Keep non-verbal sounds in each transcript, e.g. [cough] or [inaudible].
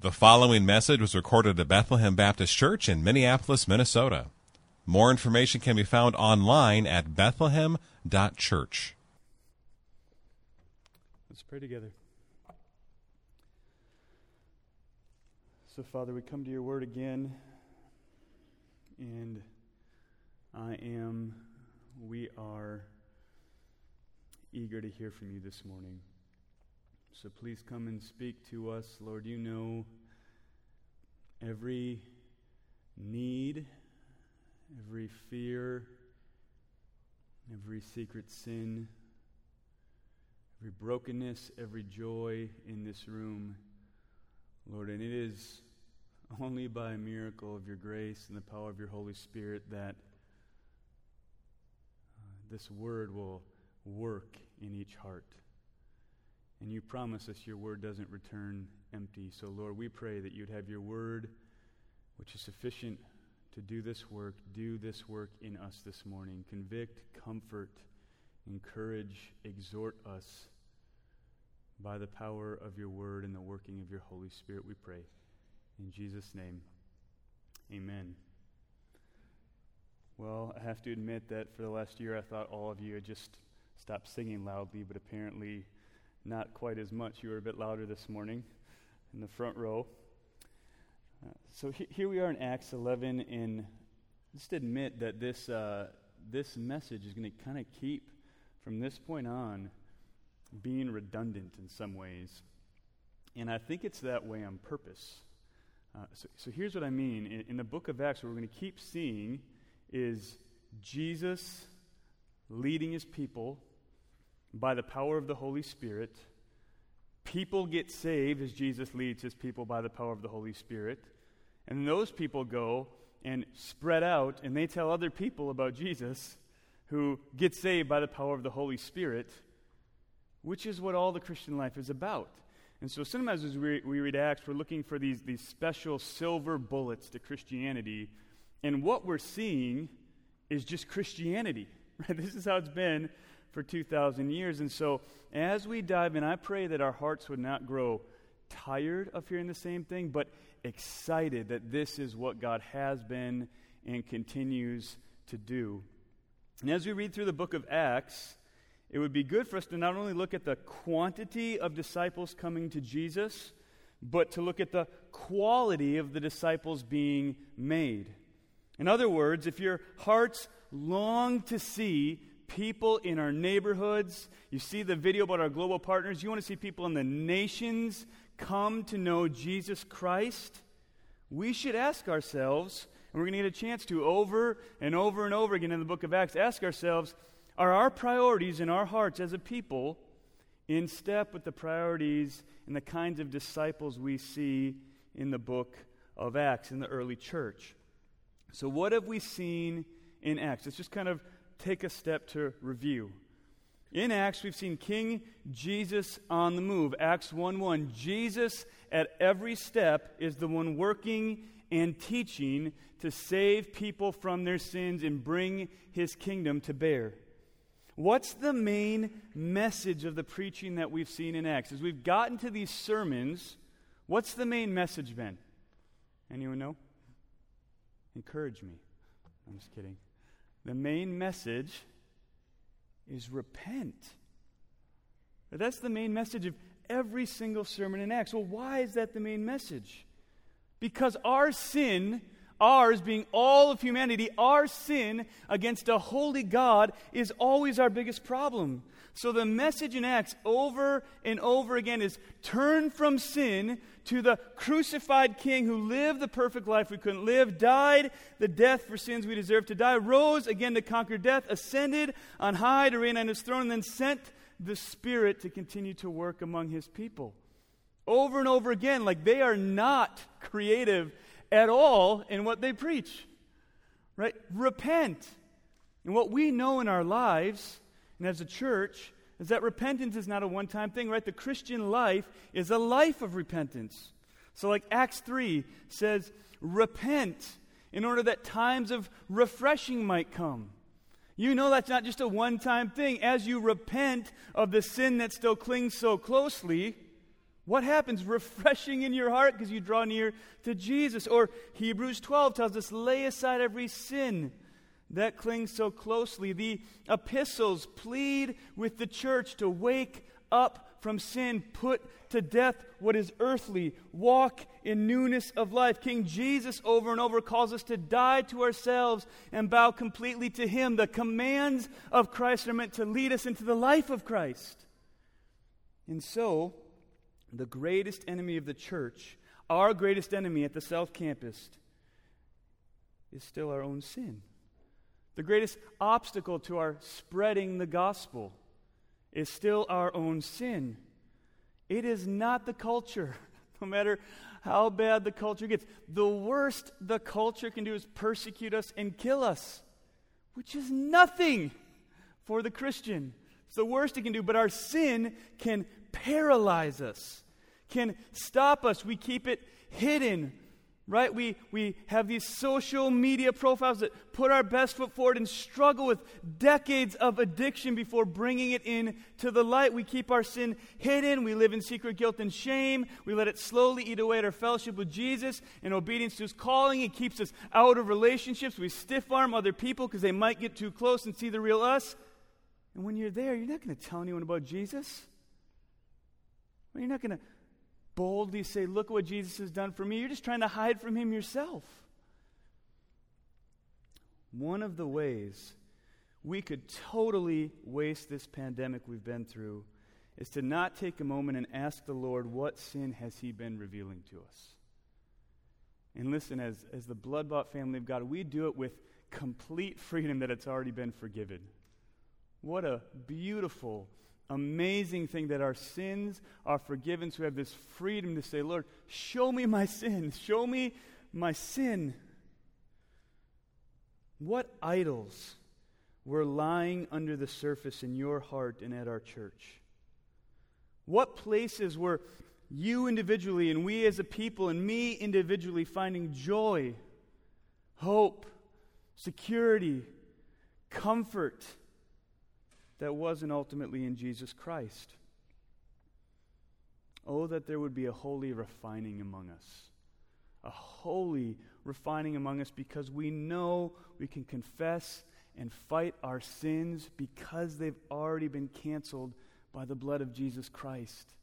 The following message was recorded at Bethlehem Baptist Church in Minneapolis, Minnesota. More information can be found online at bethlehem.church. Let's pray together. So, Father, we come to your word again, and I am, we are eager to hear from you this morning. So please come and speak to us. Lord, you know every need, every fear, every secret sin, every brokenness, every joy in this room. Lord, and it is only by a miracle of your grace and the power of your Holy Spirit that uh, this word will work in each heart. And you promise us your word doesn't return empty. So, Lord, we pray that you'd have your word, which is sufficient to do this work, do this work in us this morning. Convict, comfort, encourage, exhort us by the power of your word and the working of your Holy Spirit, we pray. In Jesus' name, amen. Well, I have to admit that for the last year I thought all of you had just stopped singing loudly, but apparently not quite as much. You were a bit louder this morning in the front row. Uh, so he, here we are in Acts 11, and just admit that this, uh, this message is going to kind of keep, from this point on, being redundant in some ways. And I think it's that way on purpose. Uh, so, so, here's what I mean. In, in the book of Acts, what we're going to keep seeing is Jesus leading his people by the power of the Holy Spirit. People get saved as Jesus leads his people by the power of the Holy Spirit. And those people go and spread out and they tell other people about Jesus who get saved by the power of the Holy Spirit, which is what all the Christian life is about. And so sometimes as we, we read Acts, we're looking for these, these special silver bullets to Christianity. And what we're seeing is just Christianity. [laughs] Right? This is how it's been for 2,000 years. And so, as we dive in, I pray that our hearts would not grow tired of hearing the same thing, but excited that this is what God has been and continues to do. And as we read through the book of Acts, it would be good for us to not only look at the quantity of disciples coming to Jesus, but to look at the quality of the disciples being made. In other words, if your hearts long to see people in our neighborhoods. You see the video about our global partners. You want to see people in the nations come to know Jesus Christ. We should ask ourselves, and we're going to get a chance to over and over and over again in the book of Acts, ask ourselves, are our priorities in our hearts as a people in step with the priorities and the kinds of disciples we see in the book of Acts in the early church? So, what have we seen in Acts? Let's just kind of take a step to review. In Acts, we've seen King Jesus on the move. Acts 1 1. Jesus, at every step, is the one working and teaching to save people from their sins and bring his kingdom to bear. What's the main message of the preaching that we've seen in Acts? As we've gotten to these sermons, what's the main message been? Anyone know? Encourage me. I'm just kidding. The main message is repent. That's the main message of every single sermon in Acts. Well, why is that the main message? Because our sin, ours being all of humanity, our sin against a holy God is always our biggest problem. So the message in Acts over and over again is turn from sin to the crucified King who lived the perfect life we couldn't live, died the death for sins we deserve to die, rose again to conquer death, ascended on high to reign on his throne, and then sent the Spirit to continue to work among his people. Over and over again, like they are not creative at all in what they preach. Right? Repent. And what we know in our lives and as a church is that repentance is not a one time thing, right? The Christian life is a life of repentance. So, like Acts 3 says, repent in order that times of refreshing might come. You know that's not just a one time thing. As you repent of the sin that still clings so closely, What happens? Refreshing in your heart because you draw near to Jesus. Or Hebrews 12 tells us, lay aside every sin that clings so closely. The epistles plead with the church to wake up from sin, put to death what is earthly, walk in newness of life. King Jesus over and over calls us to die to ourselves and bow completely to Him. The commands of Christ are meant to lead us into the life of Christ. And so, the greatest enemy of the church, our greatest enemy at the South Campus, is still our own sin. The greatest obstacle to our spreading the gospel is still our own sin. It is not the culture, [laughs] no matter how bad the culture gets. The worst the culture can do is persecute us and kill us, which is nothing for the Christian. It's the worst it can do, but our sin can paralyze us, can stop us. We keep it hidden, right? We, we have these social media profiles that put our best foot forward and struggle with decades of addiction before bringing it in to the light. We keep our sin hidden. We live in secret guilt and shame. We let it slowly eat away at our fellowship with Jesus and obedience to his calling. It keeps us out of relationships. We stiff arm other people because they might get too close and see the real us. And when you're there, you're not going to tell anyone about Jesus. You're not going to boldly say, Look what Jesus has done for me. You're just trying to hide from him yourself. One of the ways we could totally waste this pandemic we've been through is to not take a moment and ask the Lord, What sin has he been revealing to us? And listen, as, as the blood bought family of God, we do it with complete freedom that it's already been forgiven. What a beautiful amazing thing that our sins are forgiven. So we have this freedom to say, Lord, show me my sin. Show me my sin. What idols were lying under the surface in your heart and at our church? What places were you individually and we as a people and me individually finding joy, hope, security, comfort? That wasn't ultimately in Jesus Christ. Oh, that there would be a holy refining among us. A holy refining among us because we know we can confess and fight our sins because they've already been canceled by the blood of Jesus Christ.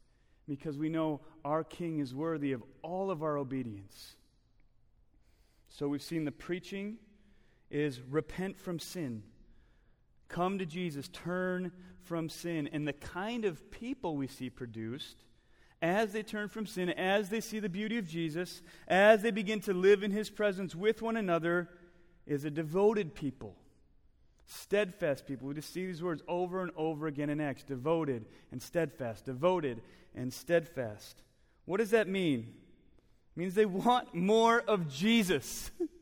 Because we know our King is worthy of all of our obedience. So we've seen the preaching is repent from sin. Come to Jesus, turn from sin. And the kind of people we see produced as they turn from sin, as they see the beauty of Jesus, as they begin to live in his presence with one another, is a devoted people. Steadfast people. We just see these words over and over again in Acts devoted and steadfast, devoted and steadfast. What does that mean? It means they want more of Jesus. [laughs]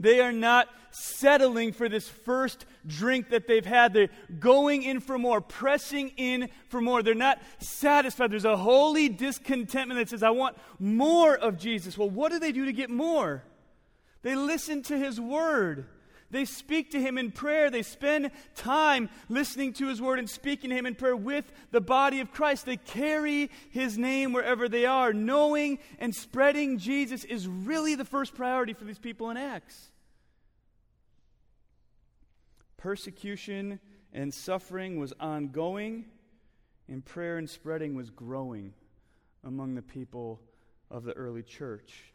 They are not settling for this first drink that they've had. They're going in for more, pressing in for more. They're not satisfied. There's a holy discontentment that says, I want more of Jesus. Well, what do they do to get more? They listen to his word. They speak to him in prayer. They spend time listening to his word and speaking to him in prayer with the body of Christ. They carry his name wherever they are. Knowing and spreading Jesus is really the first priority for these people in Acts. Persecution and suffering was ongoing, and prayer and spreading was growing among the people of the early church.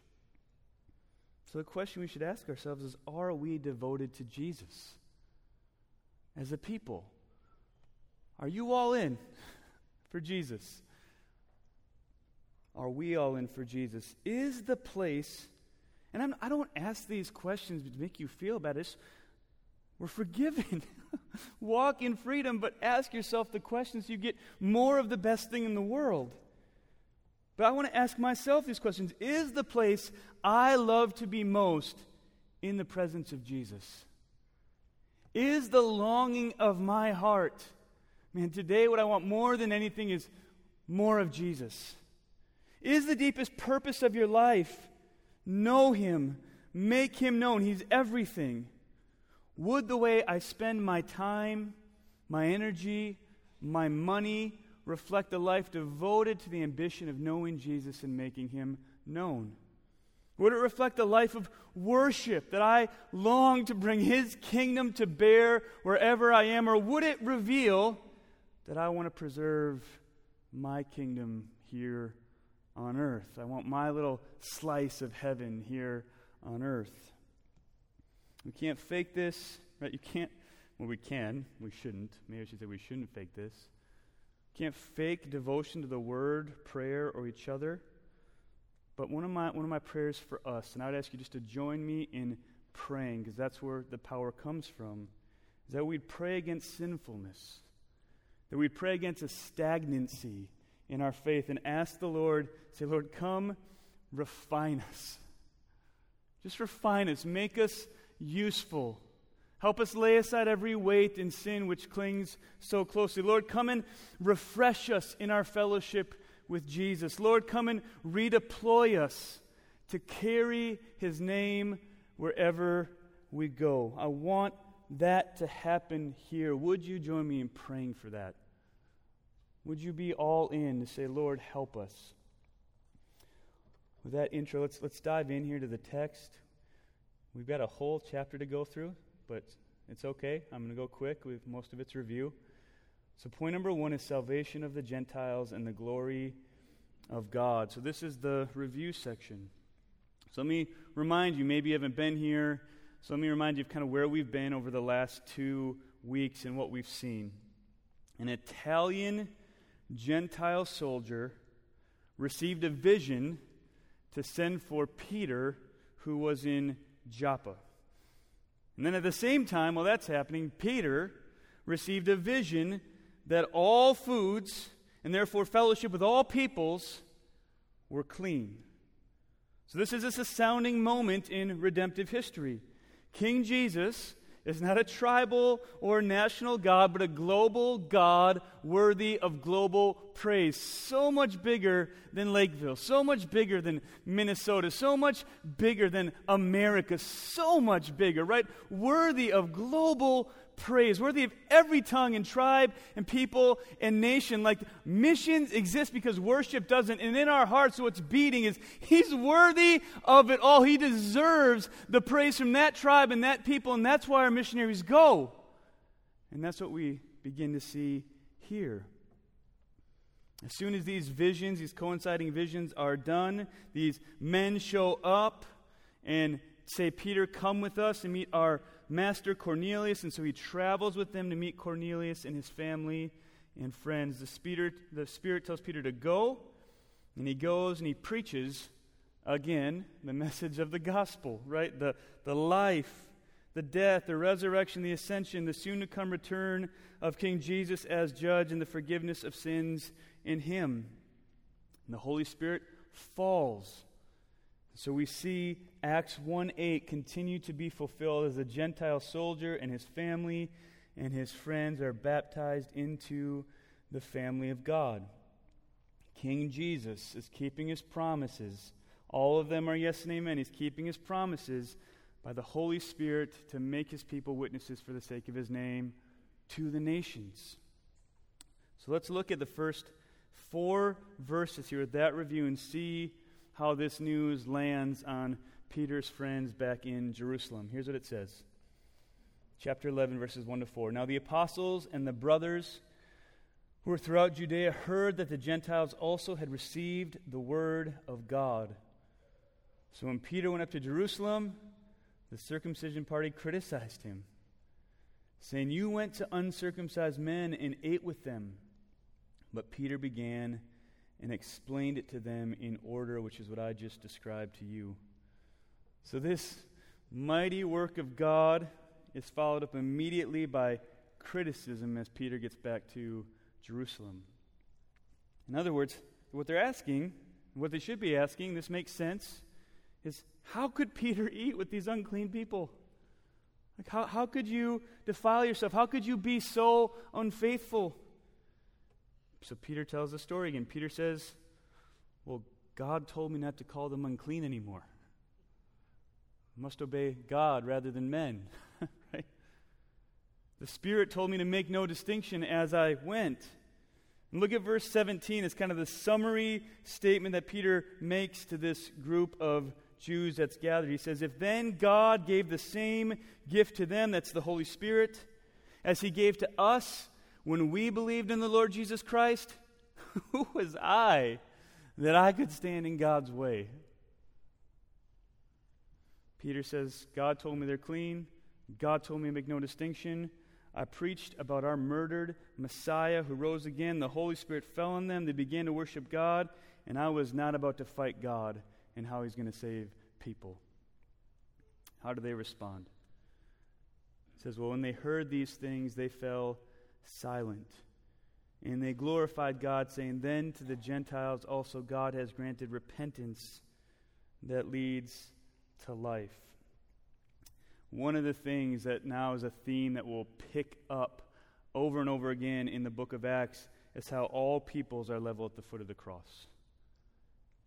So, the question we should ask ourselves is Are we devoted to Jesus as a people? Are you all in [laughs] for Jesus? Are we all in for Jesus? Is the place, and I'm, I do not ask these questions to make you feel bad. It's, we're forgiven. [laughs] Walk in freedom, but ask yourself the questions. You get more of the best thing in the world. But I want to ask myself these questions Is the place I love to be most in the presence of Jesus? Is the longing of my heart, man, today what I want more than anything is more of Jesus? Is the deepest purpose of your life know Him, make Him known? He's everything. Would the way I spend my time, my energy, my money, reflect a life devoted to the ambition of knowing Jesus and making him known? Would it reflect a life of worship that I long to bring his kingdom to bear wherever I am? Or would it reveal that I want to preserve my kingdom here on earth? I want my little slice of heaven here on earth. We can't fake this, right? You can't, well, we can. We shouldn't. Maybe I should say we shouldn't fake this. Can't fake devotion to the word, prayer, or each other. But one of my, one of my prayers for us, and I would ask you just to join me in praying, because that's where the power comes from, is that we'd pray against sinfulness, that we'd pray against a stagnancy in our faith, and ask the Lord, say, Lord, come refine us. Just refine us, make us useful. Help us lay aside every weight and sin which clings so closely. Lord, come and refresh us in our fellowship with Jesus. Lord, come and redeploy us to carry his name wherever we go. I want that to happen here. Would you join me in praying for that? Would you be all in to say, Lord, help us? With that intro, let's, let's dive in here to the text. We've got a whole chapter to go through, but it's okay. I'm going to go quick with most of its review. So, point number one is salvation of the Gentiles and the glory of God. So, this is the review section. So, let me remind you maybe you haven't been here. So, let me remind you of kind of where we've been over the last two weeks and what we've seen. An Italian Gentile soldier received a vision to send for Peter, who was in Joppa. And then at the same time, while that's happening, Peter received a vision that all foods, and therefore fellowship with all peoples, were clean. So, this is this astounding moment in redemptive history. King Jesus is not a tribal or national God, but a global God worthy of global praise. So much bigger than Lakeville, so much bigger than Minnesota, so much bigger than America, so much bigger, right? Worthy of global praise, worthy of every tongue and tribe and people and nation. Like missions exist because worship doesn't. And in our hearts, what's beating is He's worthy of it all. He deserves the praise from that tribe and that people. And that's why our missionaries go. And that's what we begin to see here. As soon as these visions, these coinciding visions, are done, these men show up and say, Peter, come with us and meet our master Cornelius, and so he travels with them to meet Cornelius and his family and friends. The Spirit, the Spirit tells Peter to go, and he goes and he preaches again the message of the gospel, right? The, the life, the death, the resurrection, the ascension, the soon to come return of King Jesus as judge, and the forgiveness of sins in him. And the Holy Spirit falls so we see Acts 1 8 continue to be fulfilled as a Gentile soldier and his family and his friends are baptized into the family of God. King Jesus is keeping his promises. All of them are yes and amen. He's keeping his promises by the Holy Spirit to make his people witnesses for the sake of his name to the nations. So let's look at the first four verses here with that review and see how this news lands on Peter's friends back in Jerusalem. Here's what it says chapter 11, verses 1 to 4. Now the apostles and the brothers who were throughout Judea heard that the Gentiles also had received the word of God. So when Peter went up to Jerusalem, the circumcision party criticized him, saying, You went to uncircumcised men and ate with them. But Peter began and explained it to them in order, which is what I just described to you. So, this mighty work of God is followed up immediately by criticism as Peter gets back to Jerusalem. In other words, what they're asking, what they should be asking, this makes sense, is how could Peter eat with these unclean people? Like, how, how could you defile yourself? How could you be so unfaithful? So Peter tells the story again. Peter says, Well, God told me not to call them unclean anymore. Must obey God rather than men. [laughs] The Spirit told me to make no distinction as I went. And look at verse 17. It's kind of the summary statement that Peter makes to this group of Jews that's gathered. He says, If then God gave the same gift to them, that's the Holy Spirit, as he gave to us when we believed in the Lord Jesus Christ, [laughs] who was I that I could stand in God's way? Peter says, God told me they're clean. God told me to make no distinction. I preached about our murdered Messiah who rose again. The Holy Spirit fell on them. They began to worship God, and I was not about to fight God and how He's going to save people. How do they respond? It says, Well, when they heard these things, they fell silent. And they glorified God, saying, Then to the Gentiles also God has granted repentance that leads to life. One of the things that now is a theme that we'll pick up over and over again in the book of Acts is how all peoples are level at the foot of the cross.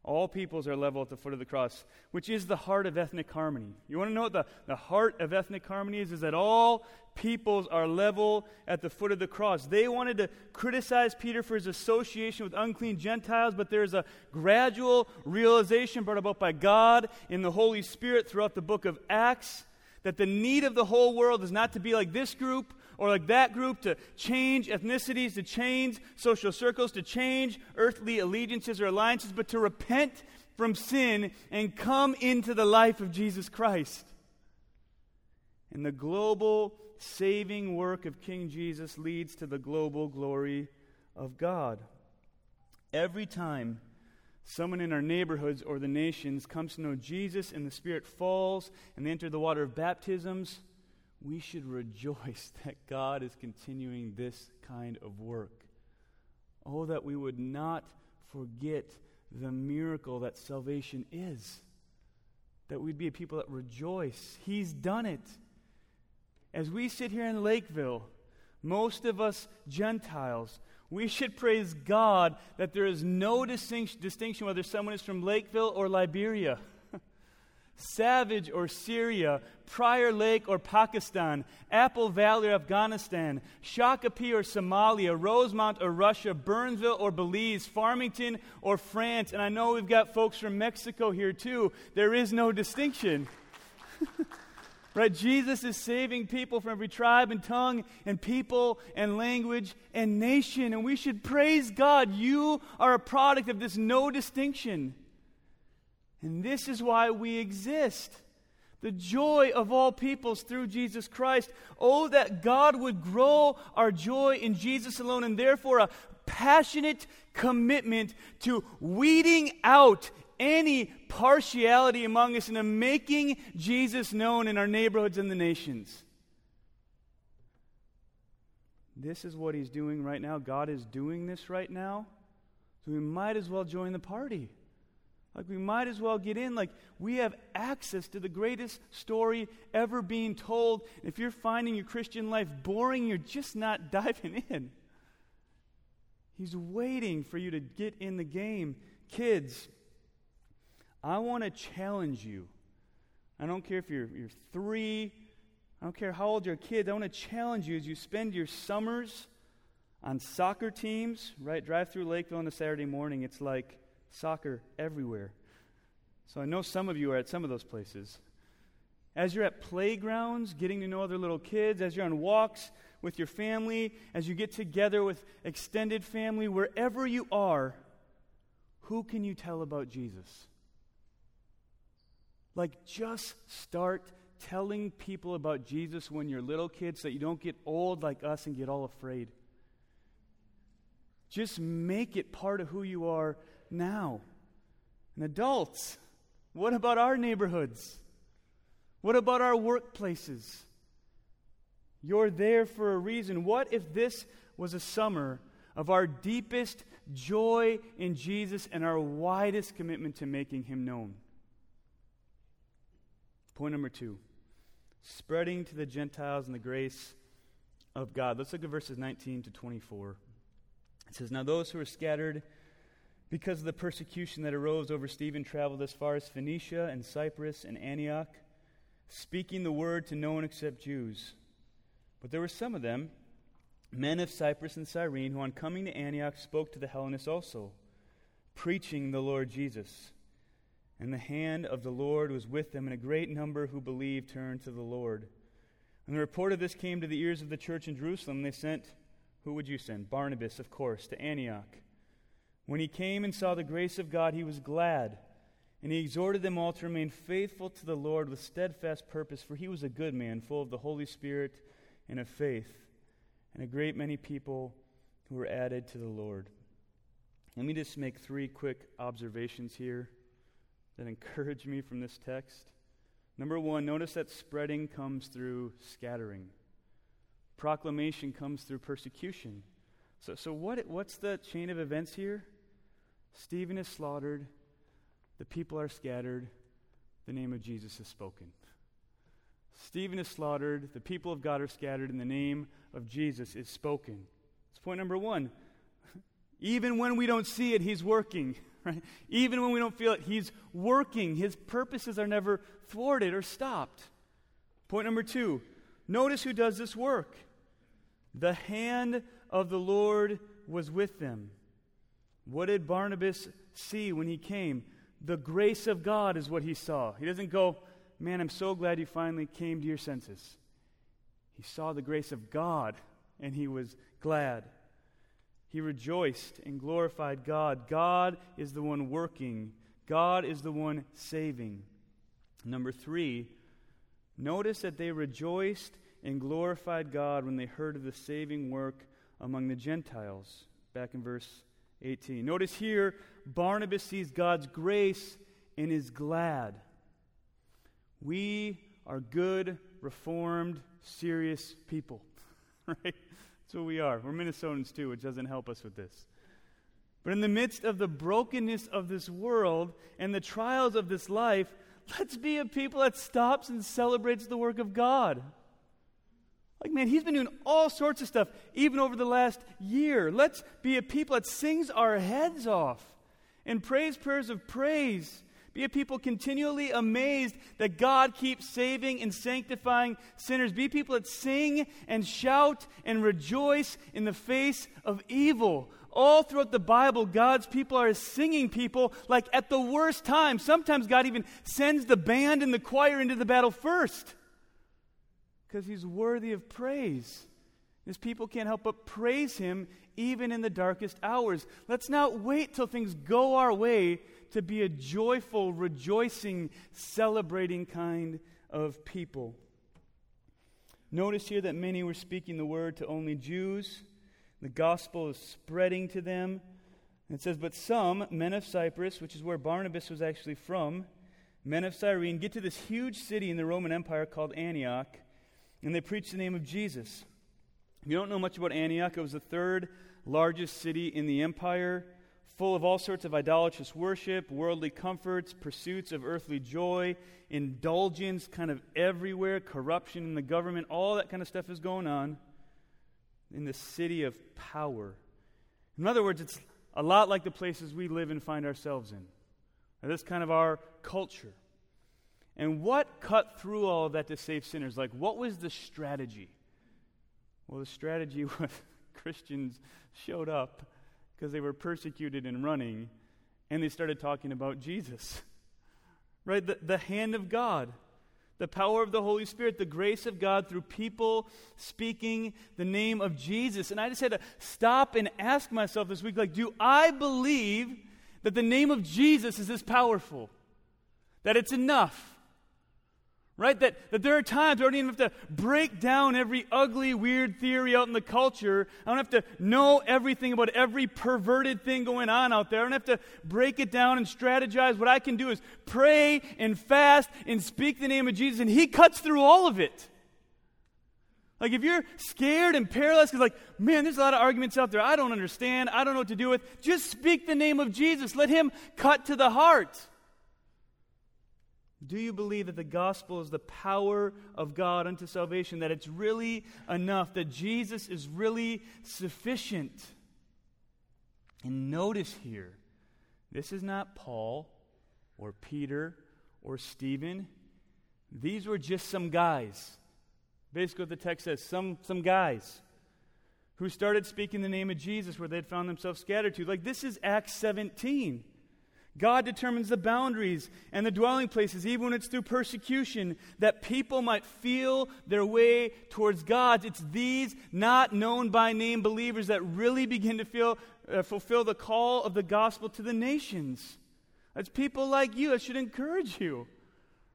All peoples are level at the foot of the cross, which is the heart of ethnic harmony. You want to know what the, the heart of ethnic harmony is? Is that all peoples are level at the foot of the cross. They wanted to criticize Peter for his association with unclean Gentiles, but there's a gradual realization brought about by God in the Holy Spirit throughout the book of Acts that the need of the whole world is not to be like this group or like that group, to change ethnicities, to change social circles, to change earthly allegiances or alliances, but to repent from sin and come into the life of Jesus Christ. And the global saving work of King Jesus leads to the global glory of God. Every time someone in our neighborhoods or the nations comes to know Jesus and the Spirit falls and they enter the water of baptisms, we should rejoice [laughs] that God is continuing this kind of work. Oh, that we would not forget the miracle that salvation is. That we'd be a people that rejoice. He's done it. As we sit here in Lakeville, most of us Gentiles, we should praise God that there is no distinction whether someone is from Lakeville or Liberia. Savage or Syria, Prior Lake or Pakistan, Apple Valley or Afghanistan, Shakopee or Somalia, Rosemount or Russia, Burnsville or Belize, Farmington or France, and I know we've got folks from Mexico here too. There is no distinction. [laughs] right? Jesus is saving people from every tribe and tongue and people and language and nation, and we should praise God. You are a product of this no distinction. And this is why we exist. The joy of all peoples through Jesus Christ. Oh, that God would grow our joy in Jesus alone, and therefore a passionate commitment to weeding out any partiality among us and to making Jesus known in our neighborhoods and the nations. This is what he's doing right now. God is doing this right now. So we might as well join the party. Like, we might as well get in. Like, we have access to the greatest story ever being told. If you're finding your Christian life boring, you're just not [laughs] diving in. He's waiting for you to get in the game. Kids, I want to challenge you. I don't care if you're, you're three, I don't care how old your kids, I want to challenge you as you spend your summers on soccer teams, right? Drive through Lakeville on a Saturday morning. It's like, soccer everywhere. So I know some of you are at some of those places. As you're at playgrounds, getting to know other little kids, as you're on walks with your family, as you get together with extended family, wherever you are, who can you tell about Jesus? Like, just start telling people about Jesus when you're little kids so that you don't get old like us and get all afraid. Just make it part of who you are now? And adults, what about our neighborhoods? What about our workplaces? You're there for a reason. What if this was a summer of our deepest joy in Jesus and our widest commitment to making him known? Point number two spreading to the Gentiles in the grace of God. Let's look at verses 19 to 24. It says, Now those who are scattered because of the persecution that arose over Stephen, traveled as far as Phoenicia and Cyprus and Antioch, speaking the word to no one except Jews. But there were some of them men of Cyprus and Cyrene, who on coming to Antioch spoke to the Hellenists also, preaching the Lord Jesus. And the hand of the Lord was with them, and a great number who believed turned to the Lord. When the report of this came to the ears of the church in Jerusalem, they sent, who would you send? Barnabas, of course, to Antioch. When he came and saw the grace of God, he was glad, and he exhorted them all to remain faithful to the Lord with steadfast purpose, for he was a good man, full of the Holy Spirit and of faith. And a great many people who were added to the Lord. Let me just make three quick observations here that encourage me from this text. Number one, notice that spreading comes through scattering. Proclamation comes through persecution. So, so what, what's the chain of events here? Stephen is slaughtered, the people are scattered, the name of Jesus is spoken. Stephen is slaughtered, the people of God are scattered, and the name of Jesus is spoken. That's point number one. [laughs] Even when we don't see it, he's working. [laughs] Right? Even when we don't feel it, He's working. His purposes are never thwarted or stopped. Point number two notice who does this work. The hand of the Lord was with them. What did Barnabas see when he came? The grace of God is what he saw. He doesn't go, Man, I'm so glad you finally came to your senses. He saw the grace of God and he was glad. He rejoiced and glorified God. God is the one working, God is the one saving. Number three, notice that they rejoiced and glorified God when they heard of the saving work among the Gentiles. Back in verse 18. Notice here, Barnabas sees God's grace and is glad. We are good, reformed, serious people, [laughs] right? That's who we are. We're Minnesotans too, which doesn't help us with this. But in the midst of the brokenness of this world and the trials of this life, let's be a people that stops and celebrates the work of God. Like, man, he's been doing all sorts of stuff, even over the last year. Let's be a people that sings our heads off and prays prayers of praise be a people continually amazed that God keeps saving and sanctifying sinners. Be people that sing and shout and rejoice in the face of evil. All throughout the Bible, God's people are singing people like at the worst time. Sometimes God even sends the band and the choir into the battle first because he's worthy of praise. His people can't help but praise him even in the darkest hours. Let's not wait till things go our way to be a joyful, rejoicing, celebrating kind of people. Notice here that many were speaking the word to only Jews. The gospel is spreading to them. It says, But some, men of Cyprus, which is where Barnabas was actually from, men of Cyrene, get to this huge city in the Roman Empire called Antioch, and they preach the name of Jesus. If you don't know much about Antioch, it was the third largest city in the empire full of all sorts of idolatrous worship, worldly comforts, pursuits of earthly joy, indulgence kind of everywhere, corruption in the government, all that kind of stuff is going on in the city of power. In other words, it's a lot like the places we live and find ourselves in. This kind of our culture. And what cut through all of that to save sinners? Like, what was the strategy? Well, the strategy [laughs] was Christians showed up because they were persecuted and running, and they started talking about Jesus. Right? The, the hand of God, the power of the Holy Spirit, the grace of God through people speaking the name of Jesus. And I just had to stop and ask myself this week like, do I believe that the name of Jesus is this powerful? That it's enough? Right? That, that there are times I don't even have to break down every ugly, weird theory out in the culture. I don't have to know everything about every perverted thing going on out there. I don't have to break it down and strategize. What I can do is pray and fast and speak the name of Jesus, and He cuts through all of it. Like, if you're scared and paralyzed because, like, man, there's a lot of arguments out there I don't understand, I don't know what to do with, just speak the name of Jesus. Let Him cut to the heart. Do you believe that the gospel is the power of God unto salvation, that it's really enough, that Jesus is really sufficient? And notice here, this is not Paul or Peter or Stephen. These were just some guys. Basically, what the text says some, some guys who started speaking the name of Jesus where they'd found themselves scattered to. Like this is Acts 17. God determines the boundaries and the dwelling places, even when it's through persecution, that people might feel their way towards God. It's these not known by name believers that really begin to feel, uh, fulfill the call of the gospel to the nations. It's people like you that should encourage you.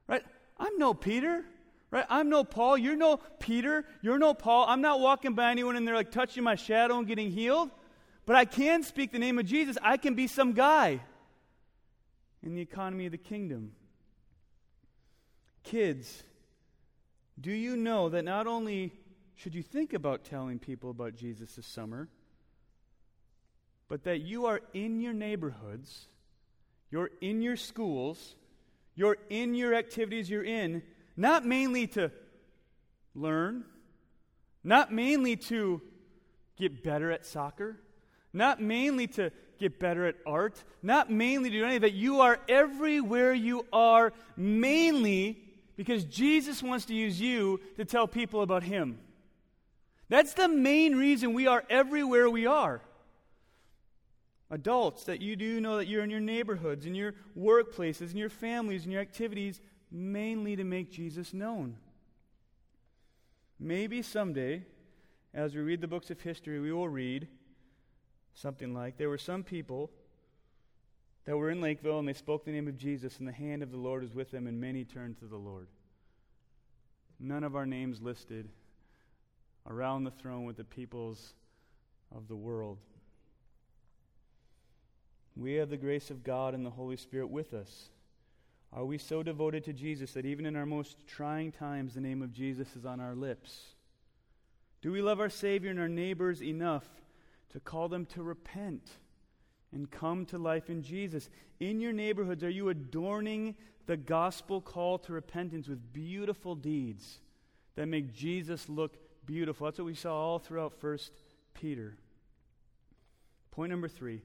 Right? I'm no Peter. Right? I'm no Paul. You're no Peter. You're no Paul. I'm not walking by anyone and they're like touching my shadow and getting healed. But I can speak the name of Jesus. I can be some guy in the economy of the kingdom. Kids, do you know that not only should you think about telling people about Jesus this summer, but that you are in your neighborhoods, you're in your schools, you're in your activities you're in, not mainly to learn, not mainly to get better at soccer, not mainly to get better at art, not mainly to do anything, that you are everywhere you are, mainly because Jesus wants to use you to tell people about Him. That's the main reason we are everywhere we are. Adults, that you do know that you're in your neighborhoods, in your workplaces, in your families, in your activities, mainly to make Jesus known. Maybe someday, as we read the books of history, we will read something like there were some people that were in Lakeville and they spoke the name of Jesus, and the hand of the Lord was with them, and many turned to the Lord. None of our names listed around the throne with the peoples of the world. We have the grace of God and the Holy Spirit with us. Are we so devoted to Jesus that even in our most trying times, the name of Jesus is on our lips? Do we love our Savior and our neighbors enough to call them to repent and come to life in Jesus. In your neighborhoods, are you adorning the gospel call to repentance with beautiful deeds that make Jesus look beautiful? That's what we saw all throughout 1 Peter. Point number three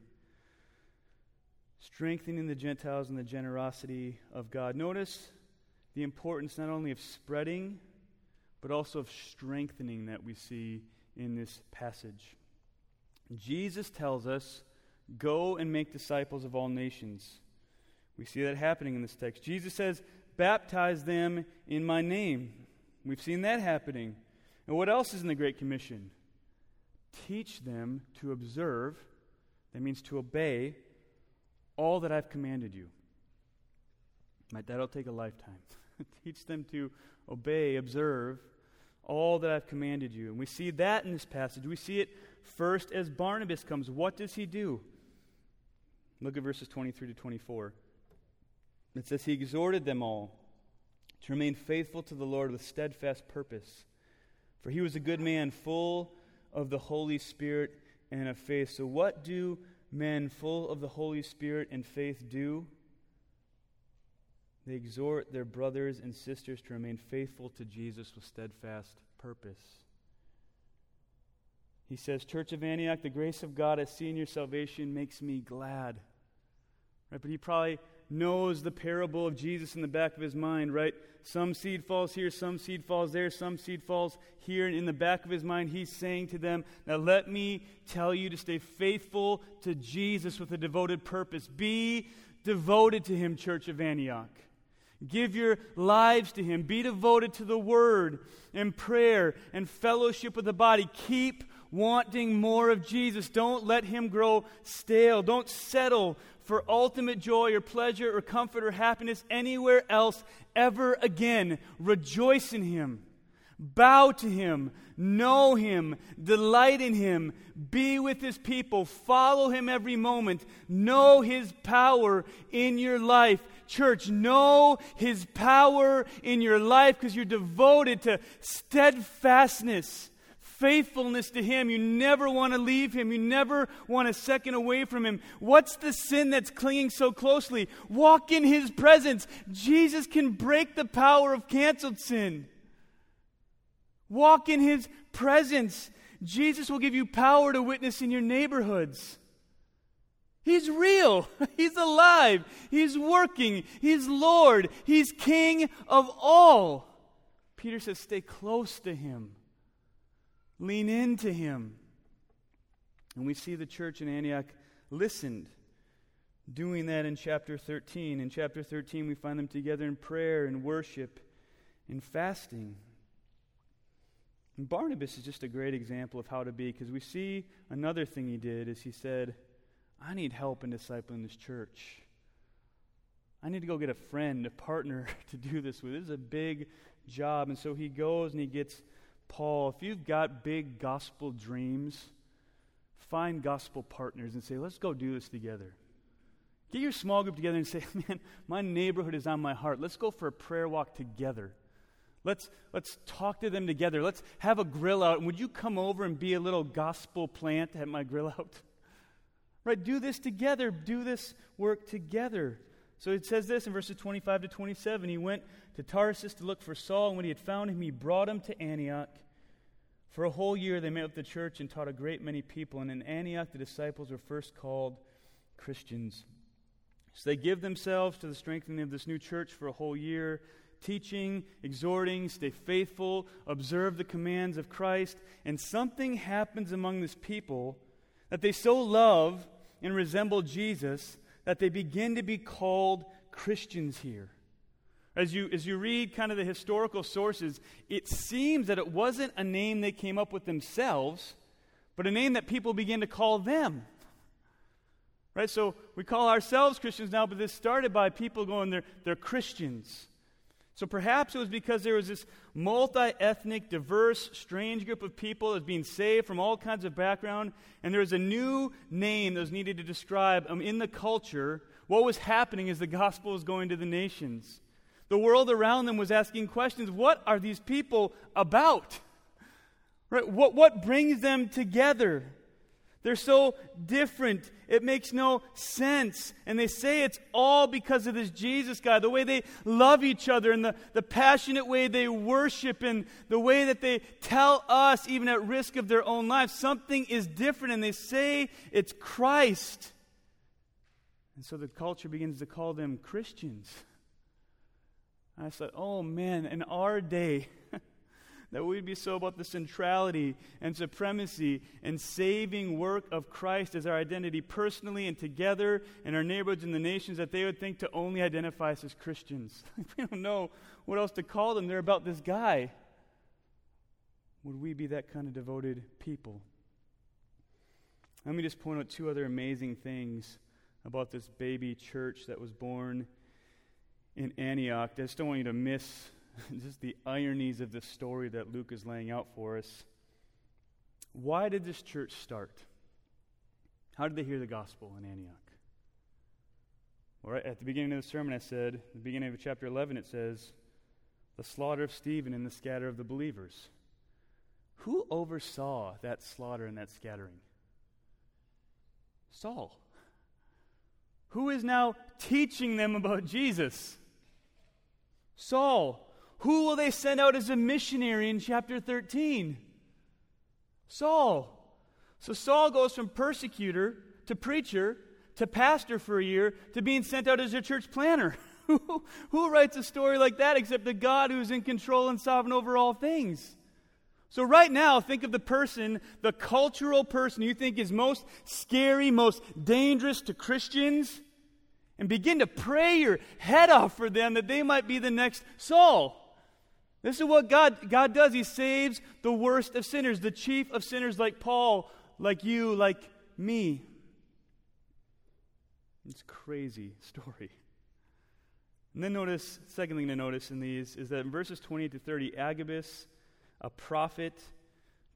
strengthening the Gentiles and the generosity of God. Notice the importance not only of spreading, but also of strengthening that we see in this passage. Jesus tells us, Go and make disciples of all nations. We see that happening in this text. Jesus says, Baptize them in my name. We've seen that happening. And what else is in the Great Commission? Teach them to observe, that means to obey, all that I've commanded you. Might that'll take a lifetime. [laughs] Teach them to obey, observe all that I've commanded you. And we see that in this passage. We see it First, as Barnabas comes, what does he do? Look at verses 23 to 24. It says, He exhorted them all to remain faithful to the Lord with steadfast purpose. For he was a good man, full of the Holy Spirit and of faith. So, what do men full of the Holy Spirit and faith do? They exhort their brothers and sisters to remain faithful to Jesus with steadfast purpose. He says, Church of Antioch, the grace of God I see in your salvation makes me glad. Right? But he probably knows the parable of Jesus in the back of his mind, right? Some seed falls here, some seed falls there, some seed falls here. And in the back of his mind, he's saying to them, Now let me tell you to stay faithful to Jesus with a devoted purpose. Be devoted to him, Church of Antioch. Give your lives to him. Be devoted to the word and prayer and fellowship with the body. Keep wanting more of Jesus. Don't let him grow stale. Don't settle for ultimate joy or pleasure or comfort or happiness anywhere else ever again. Rejoice in him. Bow to him, know him, delight in him, be with his people, follow him every moment, know his power in your life. Church, know his power in your life because you're devoted to steadfastness faithfulness to Him. You never want to leave Him. You never want a second away from Him. What's the sin that's clinging so closely? Walk in His presence. Jesus can break the power of canceled sin. Walk in His presence. Jesus will give you power to witness in your neighborhoods. He's real. [laughs] He's alive. He's working. He's Lord. He's King of all. Peter says, stay close to Him. Lean into Him. And we see the church in Antioch listened, doing that in chapter 13. In chapter 13, we find them together in prayer and worship and fasting. And Barnabas is just a great example of how to be because we see another thing he did is he said, I need help in discipling this church. I need to go get a friend, a partner [laughs] to do this with. This is a big job. And so he goes and he gets Paul. If you've got big gospel dreams, find gospel partners and say, let's go do this together. Get your small group together and say, [laughs] man, my neighborhood is on my heart. Let's go for a prayer walk together. Let's, let's talk to them together. Let's have a grill out. And would you come over and be a little gospel plant at my grill out? [laughs] Right? Do this together. Do this work together. So it says this in verses 25 to 27. He went to Tarsus to look for Saul, and when he had found him, he brought him to Antioch. For a whole year, they met with the church and taught a great many people. And in Antioch, the disciples were first called Christians. So they give themselves to the strengthening of this new church for a whole year teaching, exhorting, stay faithful, observe the commands of Christ, and something happens among this people that they so love and resemble Jesus that they begin to be called Christians here. As you, as you read kind of the historical sources, it seems that it wasn't a name they came up with themselves, but a name that people began to call them. Right? So we call ourselves Christians now, but this started by people going, they're, they're Christians. So perhaps it was because there was this multi ethnic, diverse, strange group of people that was being saved from all kinds of background, and there was a new name that was needed to describe um, in the culture what was happening as the gospel was going to the nations. The world around them was asking questions what are these people about? Right? What, what brings them together? They're so different. It makes no sense. And they say it's all because of this Jesus guy, the way they love each other and the, the passionate way they worship and the way that they tell us, even at risk of their own lives, something is different. And they say it's Christ. And so the culture begins to call them Christians. I said, oh man, in our day, that we'd be so about the centrality and supremacy and saving work of Christ as our identity personally and together in our neighborhoods and the nations that they would think to only identify us as Christians. [laughs] we don't know what else to call them. They're about this guy. Would we be that kind of devoted people? Let me just point out two other amazing things about this baby church that was born in Antioch. I just don't want you to miss [laughs] just the ironies of the story that Luke is laying out for us. Why did this church start? How did they hear the gospel in Antioch? Well, right at the beginning of the sermon, I said, the beginning of chapter 11, it says, the slaughter of Stephen and the scatter of the believers. Who oversaw that slaughter and that scattering? Saul. Who is now teaching them about Jesus? Saul. Who will they send out as a missionary in chapter 13? Saul. So Saul goes from persecutor to preacher to pastor for a year to being sent out as a church planner. [laughs] who writes a story like that except a God who's in control and sovereign over all things? So, right now, think of the person, the cultural person you think is most scary, most dangerous to Christians, and begin to pray your head off for them that they might be the next Saul. This is what God, God does. He saves the worst of sinners, the chief of sinners like Paul, like you, like me. It's crazy [laughs] story. And then notice, second thing to notice in these is that in verses 28 to 30, Agabus, a prophet,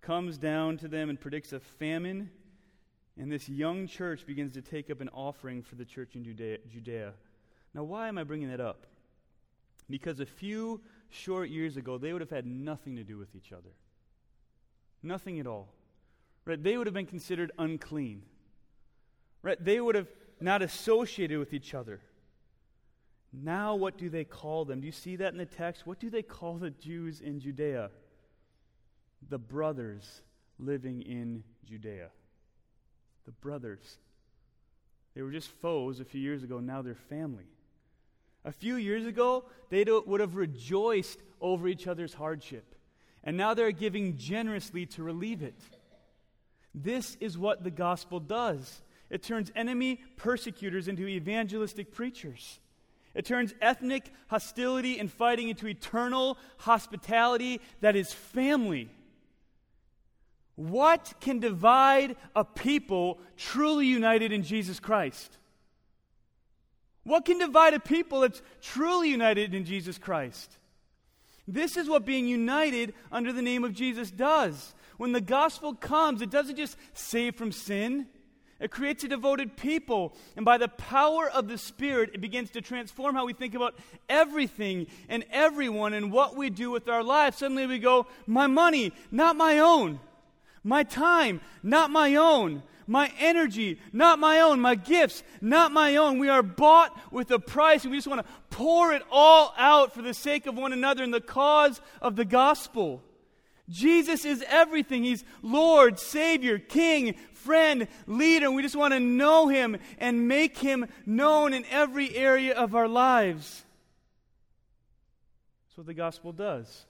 comes down to them and predicts a famine. And this young church begins to take up an offering for the church in Judea. Judea. Now, why am I bringing that up? Because a few short years ago, they would have had nothing to do with each other. Nothing at all. Right? They would have been considered unclean. Right? They would have not associated with each other. Now, what do they call them? Do you see that in the text? What do they call the Jews in Judea? The brothers living in Judea. The brothers. They were just foes a few years ago, now they're family. A few years ago, they would have rejoiced over each other's hardship. And now they're giving generously to relieve it. This is what the gospel does it turns enemy persecutors into evangelistic preachers. It turns ethnic hostility and fighting into eternal hospitality that is family. What can divide a people truly united in Jesus Christ? What can divide a people that's truly united in Jesus Christ? This is what being united under the name of Jesus does. When the gospel comes, it doesn't just save from sin, it creates a devoted people. And by the power of the Spirit, it begins to transform how we think about everything and everyone and what we do with our lives. Suddenly we go, My money, not my own. My time, not my own. My energy, not my own. My gifts, not my own. We are bought with a price, and we just want to pour it all out for the sake of one another and the cause of the gospel. Jesus is everything. He's Lord, Savior, King, friend, leader. We just want to know Him and make Him known in every area of our lives. That's what the gospel does.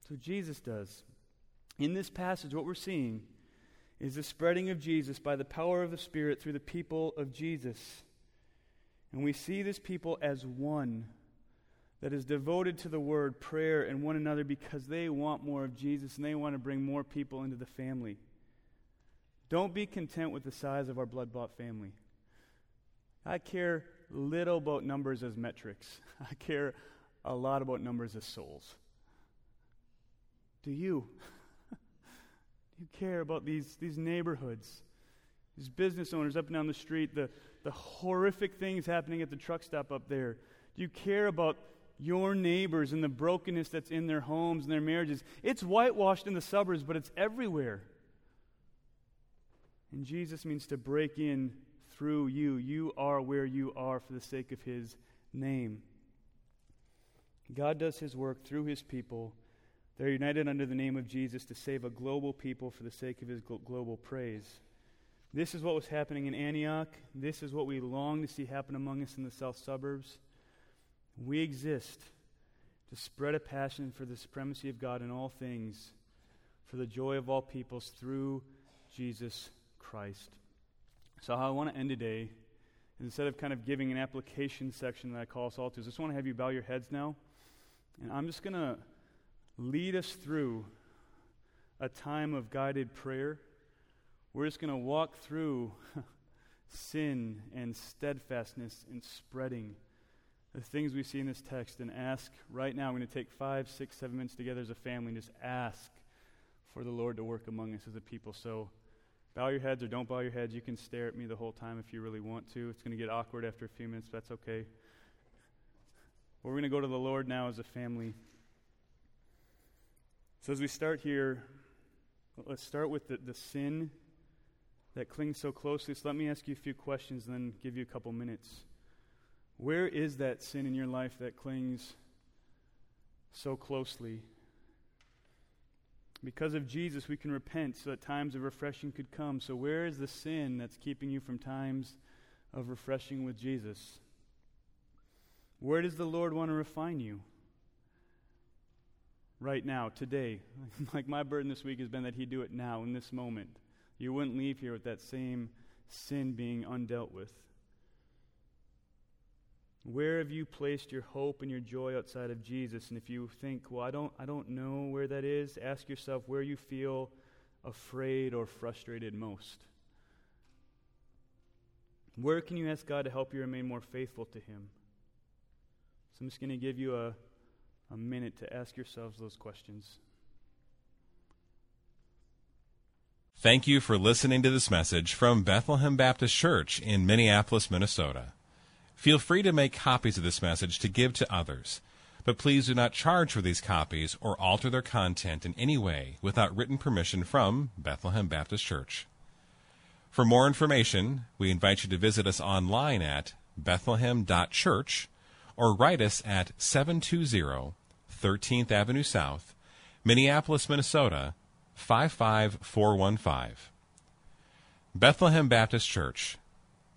That's what Jesus does. In this passage, what we're seeing is the spreading of Jesus by the power of the Spirit through the people of Jesus. And we see this people as one that is devoted to the word, prayer, and one another because they want more of Jesus and they want to bring more people into the family. Don't be content with the size of our blood bought family. I care little about numbers as metrics, [laughs] I care a lot about numbers as souls. Do you? [laughs] you care about these, these neighborhoods, these business owners up and down the street, the, the horrific things happening at the truck stop up there? Do you care about your neighbors and the brokenness that's in their homes and their marriages? It's whitewashed in the suburbs, but it's everywhere. And Jesus means to break in through you. You are where you are for the sake of his name. God does his work through his people they're united under the name of Jesus to save a global people for the sake of his global praise. This is what was happening in Antioch. This is what we long to see happen among us in the south suburbs. We exist to spread a passion for the supremacy of God in all things, for the joy of all peoples through Jesus Christ. So, how I want to end today, instead of kind of giving an application section that I call us all to, I just want to have you bow your heads now. And I'm just going to lead us through a time of guided prayer. We're just going to walk through [laughs] sin and steadfastness and spreading the things we see in this text and ask right now. We're going to take five, six, seven minutes together as a family and just ask for the Lord to work among us as a people. So bow your heads or don't bow your heads. You can stare at me the whole time if you really want to. It's going to get awkward after a few minutes, but that's okay. We're going to go to the Lord now as a family. So, as we start here, let's start with the, the sin that clings so closely. So, let me ask you a few questions and then give you a couple minutes. Where is that sin in your life that clings so closely? Because of Jesus, we can repent so that times of refreshing could come. So, where is the sin that's keeping you from times of refreshing with Jesus? Where does the Lord want to refine you? Right now, today. [laughs] like my burden this week has been that He do it now, in this moment. You wouldn't leave here with that same sin being undealt with. Where have you placed your hope and your joy outside of Jesus? And if you think, well, I don't, I don't know where that is, ask yourself where you feel afraid or frustrated most. Where can you ask God to help you remain more faithful to Him? So I'm just going to give you a a minute to ask yourselves those questions. Thank you for listening to this message from Bethlehem Baptist Church in Minneapolis, Minnesota. Feel free to make copies of this message to give to others, but please do not charge for these copies or alter their content in any way without written permission from Bethlehem Baptist Church. For more information, we invite you to visit us online at bethlehem.church or write us at 720 13th Avenue South, Minneapolis, Minnesota 55415. Bethlehem Baptist Church,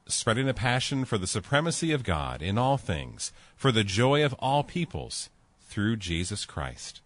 spreading a passion for the supremacy of God in all things, for the joy of all peoples, through Jesus Christ.